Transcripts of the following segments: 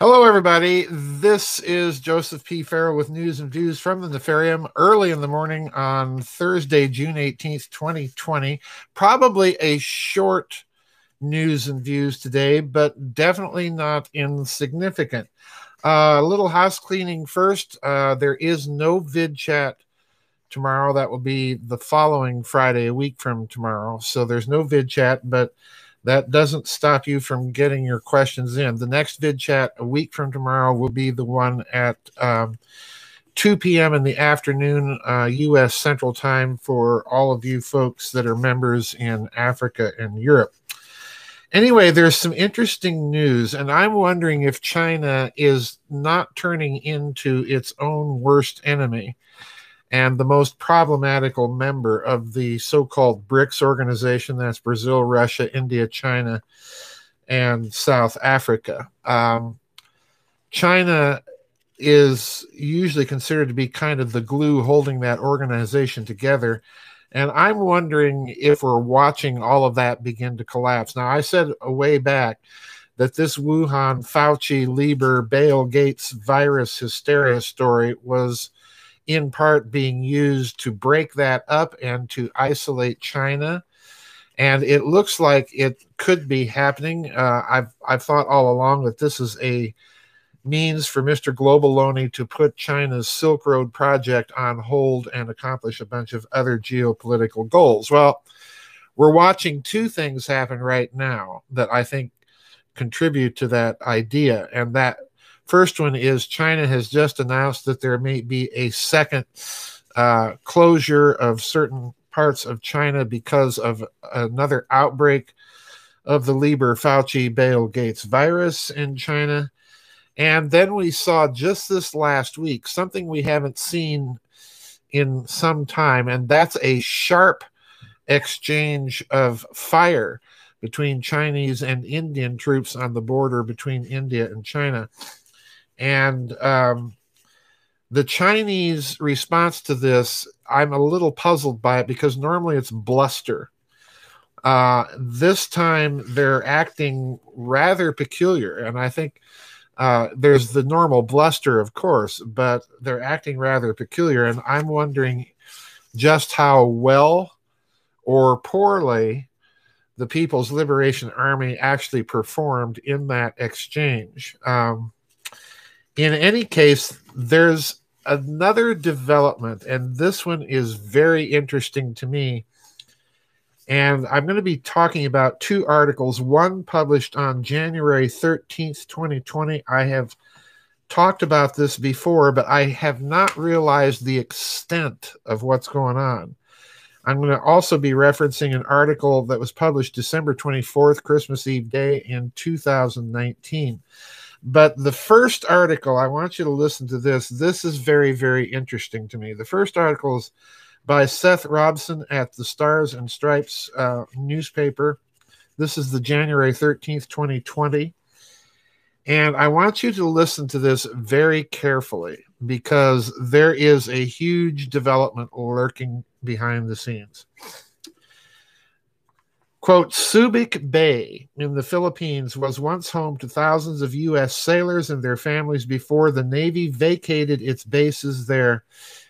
Hello, everybody. This is Joseph P. Farrell with news and views from the Nefarium early in the morning on Thursday, June 18th, 2020. Probably a short news and views today, but definitely not insignificant. Uh, a uh, little house cleaning first. Uh, there is no vid chat tomorrow. That will be the following Friday, a week from tomorrow. So there's no vid chat, but that doesn't stop you from getting your questions in. The next vid chat a week from tomorrow will be the one at um, 2 p.m. in the afternoon, uh, U.S. Central Time, for all of you folks that are members in Africa and Europe. Anyway, there's some interesting news, and I'm wondering if China is not turning into its own worst enemy and the most problematical member of the so-called BRICS organization. That's Brazil, Russia, India, China, and South Africa. Um, China is usually considered to be kind of the glue holding that organization together. And I'm wondering if we're watching all of that begin to collapse. Now, I said a way back that this Wuhan, Fauci, Lieber, Bill Gates virus hysteria story was in part being used to break that up and to isolate China. And it looks like it could be happening. Uh, I've I've thought all along that this is a means for Mr. Globaloney to put China's Silk Road project on hold and accomplish a bunch of other geopolitical goals. Well, we're watching two things happen right now that I think contribute to that idea, and that First one is China has just announced that there may be a second uh, closure of certain parts of China because of another outbreak of the Lieber Fauci Bill Gates virus in China. And then we saw just this last week something we haven't seen in some time, and that's a sharp exchange of fire between Chinese and Indian troops on the border between India and China. And um, the Chinese response to this, I'm a little puzzled by it because normally it's bluster. Uh, this time they're acting rather peculiar. And I think uh, there's the normal bluster, of course, but they're acting rather peculiar. And I'm wondering just how well or poorly the People's Liberation Army actually performed in that exchange. Um, in any case, there's another development, and this one is very interesting to me. And I'm going to be talking about two articles, one published on January 13th, 2020. I have talked about this before, but I have not realized the extent of what's going on. I'm going to also be referencing an article that was published December 24th, Christmas Eve Day in 2019. But the first article, I want you to listen to this. This is very, very interesting to me. The first article is by Seth Robson at the Stars and Stripes uh, newspaper. This is the January 13th, 2020. And I want you to listen to this very carefully because there is a huge development lurking behind the scenes. Quote, Subic Bay in the Philippines was once home to thousands of U.S. sailors and their families before the Navy vacated its bases there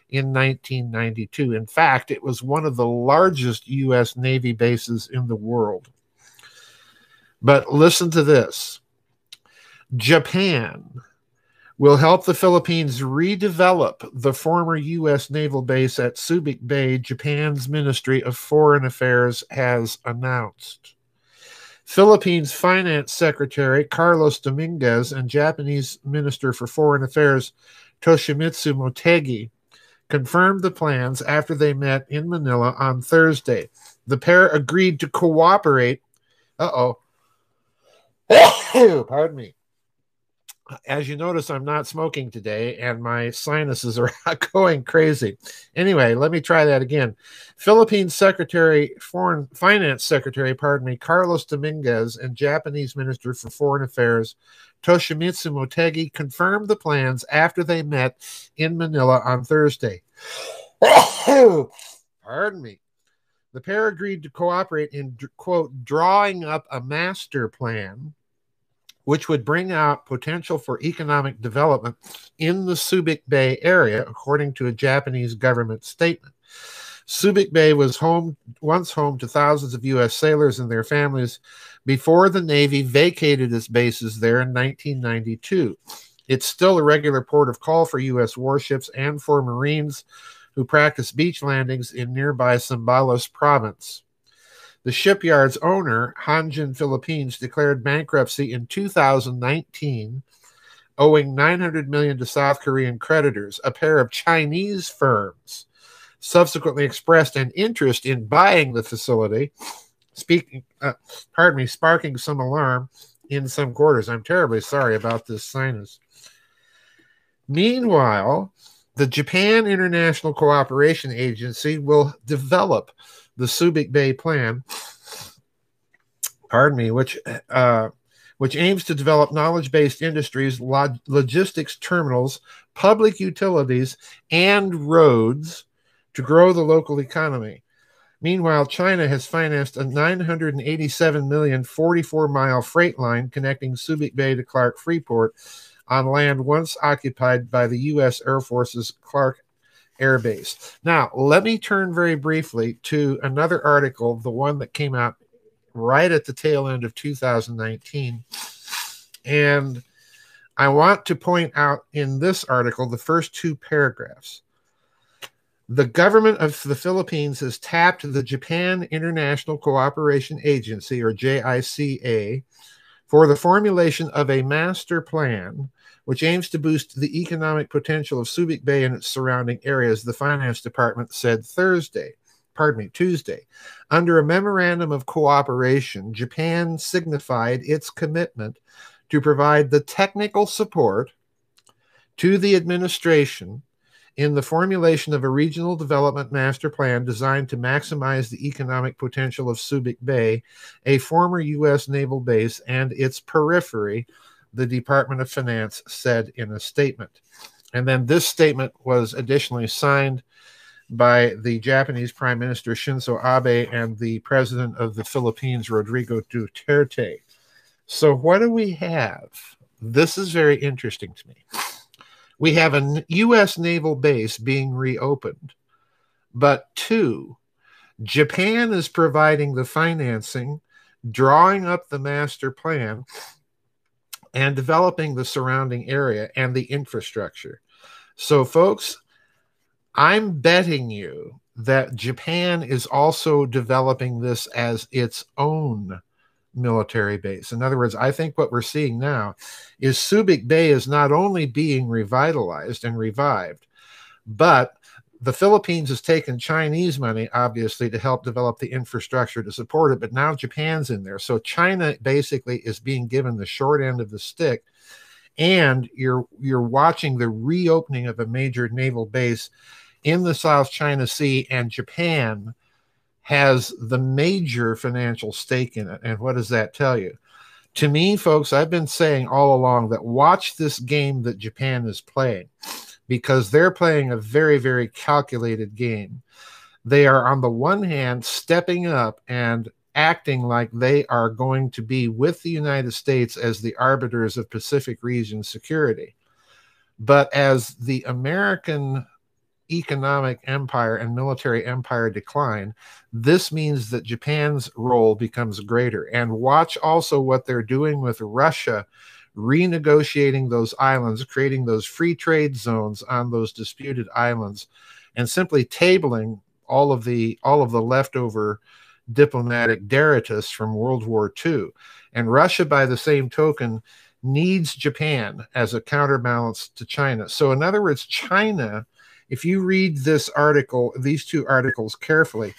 in 1992. In fact, it was one of the largest U.S. Navy bases in the world. But listen to this Japan will help the Philippines redevelop the former U.S. naval base at Subic Bay, Japan's Ministry of Foreign Affairs has announced. Philippines Finance Secretary Carlos Dominguez and Japanese Minister for Foreign Affairs Toshimitsu Motegi confirmed the plans after they met in Manila on Thursday. The pair agreed to cooperate. Uh oh. Pardon me as you notice, I'm not smoking today and my sinuses are going crazy. Anyway, let me try that again. Philippine Secretary, Foreign Finance Secretary, pardon me, Carlos Dominguez and Japanese Minister for Foreign Affairs, Toshimitsu Motegi, confirmed the plans after they met in Manila on Thursday. pardon me. The pair agreed to cooperate in, quote, drawing up a master plan which would bring out potential for economic development in the Subic Bay area, according to a Japanese government statement. Subic Bay was home once home to thousands of U.S. sailors and their families before the Navy vacated its bases there in 1992. It's still a regular port of call for U.S. warships and for Marines who practice beach landings in nearby Zambales province. The shipyard's owner, Hanjin Philippines, declared bankruptcy in 2019, owing 900 million to South Korean creditors. A pair of Chinese firms subsequently expressed an interest in buying the facility, speaking, uh, pardon me, sparking some alarm in some quarters. I'm terribly sorry about this sinus. Meanwhile, the Japan International Cooperation Agency will develop the Subic Bay Plan, pardon me, which uh, which aims to develop knowledge-based industries, log- logistics terminals, public utilities, and roads to grow the local economy. Meanwhile, China has financed a 987 million 44 mile freight line connecting Subic Bay to Clark Freeport on land once occupied by the U.S. Air Force's Clark Air Base. Now, let me turn very briefly to another article, the one that came out right at the tail end of 2019. And I want to point out in this article the first two paragraphs. The government of the Philippines has tapped the Japan International Cooperation Agency, or JICA, for the formulation of a master plan which aims to boost the economic potential of Subic Bay and its surrounding areas, the Finance Department said Thursday. Pardon me, Tuesday. Under a memorandum of cooperation, Japan signified its commitment to provide the technical support to the administration in the formulation of a regional development master plan designed to maximize the economic potential of Subic Bay, a former U.S. naval base, and its periphery, the Department of Finance said in a statement. And then this statement was additionally signed by the Japanese Prime Minister Shinzo Abe and the President of the Philippines, Rodrigo Duterte. So, what do we have? This is very interesting to me. We have a U.S. naval base being reopened, but two, Japan is providing the financing, drawing up the master plan, and developing the surrounding area and the infrastructure. So, folks, I'm betting you that Japan is also developing this as its own military base. In other words, I think what we're seeing now is Subic Bay is not only being revitalized and revived, but the Philippines has taken Chinese money, obviously, to help develop the infrastructure to support it, but now Japan's in there. So China basically is being given the short end of the stick, and you're you're watching the reopening of a major naval base in the South China Sea, and Japan has the major financial stake in it. And what does that tell you? To me, folks, I've been saying all along that watch this game that Japan is playing because they're playing a very, very calculated game. They are, on the one hand, stepping up and acting like they are going to be with the United States as the arbiters of Pacific region security. But as the American economic empire and military empire decline, this means that Japan's role becomes greater. And watch also what they're doing with Russia, renegotiating those islands, creating those free trade zones on those disputed islands, and simply tabling all of the all of the leftover diplomatic detritus from World War II. And Russia, by the same token, needs Japan as a counterbalance to China. So, in other words, China if you read this article, these two articles carefully,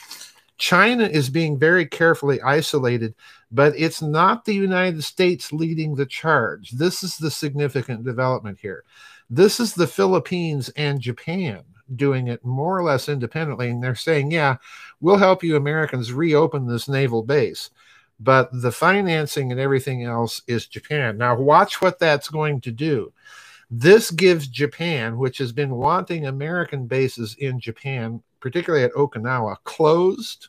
China is being very carefully isolated, but it's not the United States leading the charge. This is the significant development here. This is the Philippines and Japan doing it more or less independently. And they're saying, yeah, we'll help you Americans reopen this naval base. But the financing and everything else is Japan. Now, watch what that's going to do. This gives Japan, which has been wanting American bases in Japan, particularly at Okinawa, closed.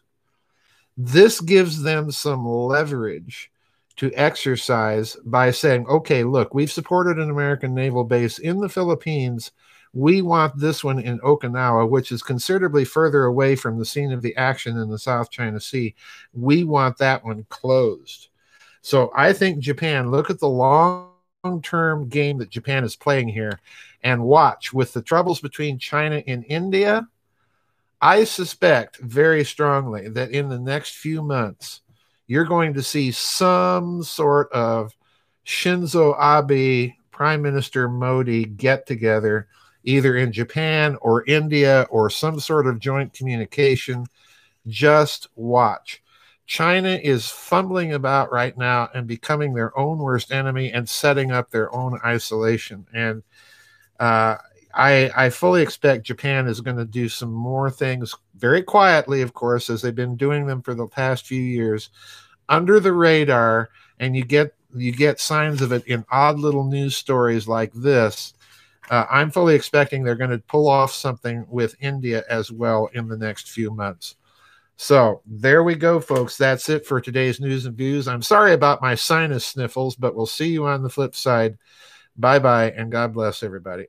This gives them some leverage to exercise by saying, okay, look, we've supported an American naval base in the Philippines. We want this one in Okinawa, which is considerably further away from the scene of the action in the South China Sea. We want that one closed. So I think Japan, look at the long term game that Japan is playing here and watch with the troubles between China and India. I suspect very strongly that in the next few months, you're going to see some sort of Shinzo Abe, Prime Minister Modi get together, either in Japan or India or some sort of joint communication. Just watch. China is fumbling about right now and becoming their own worst enemy and setting up their own isolation. And uh, I, I fully expect Japan is going to do some more things very quietly, of course, as they've been doing them for the past few years, under the radar, and you get you get signs of it in odd little news stories like this. Uh, I'm fully expecting they're going to pull off something with India as well in the next few months. So there we go, folks. That's it for today's news and views. I'm sorry about my sinus sniffles, but we'll see you on the flip side. Bye bye, and God bless everybody.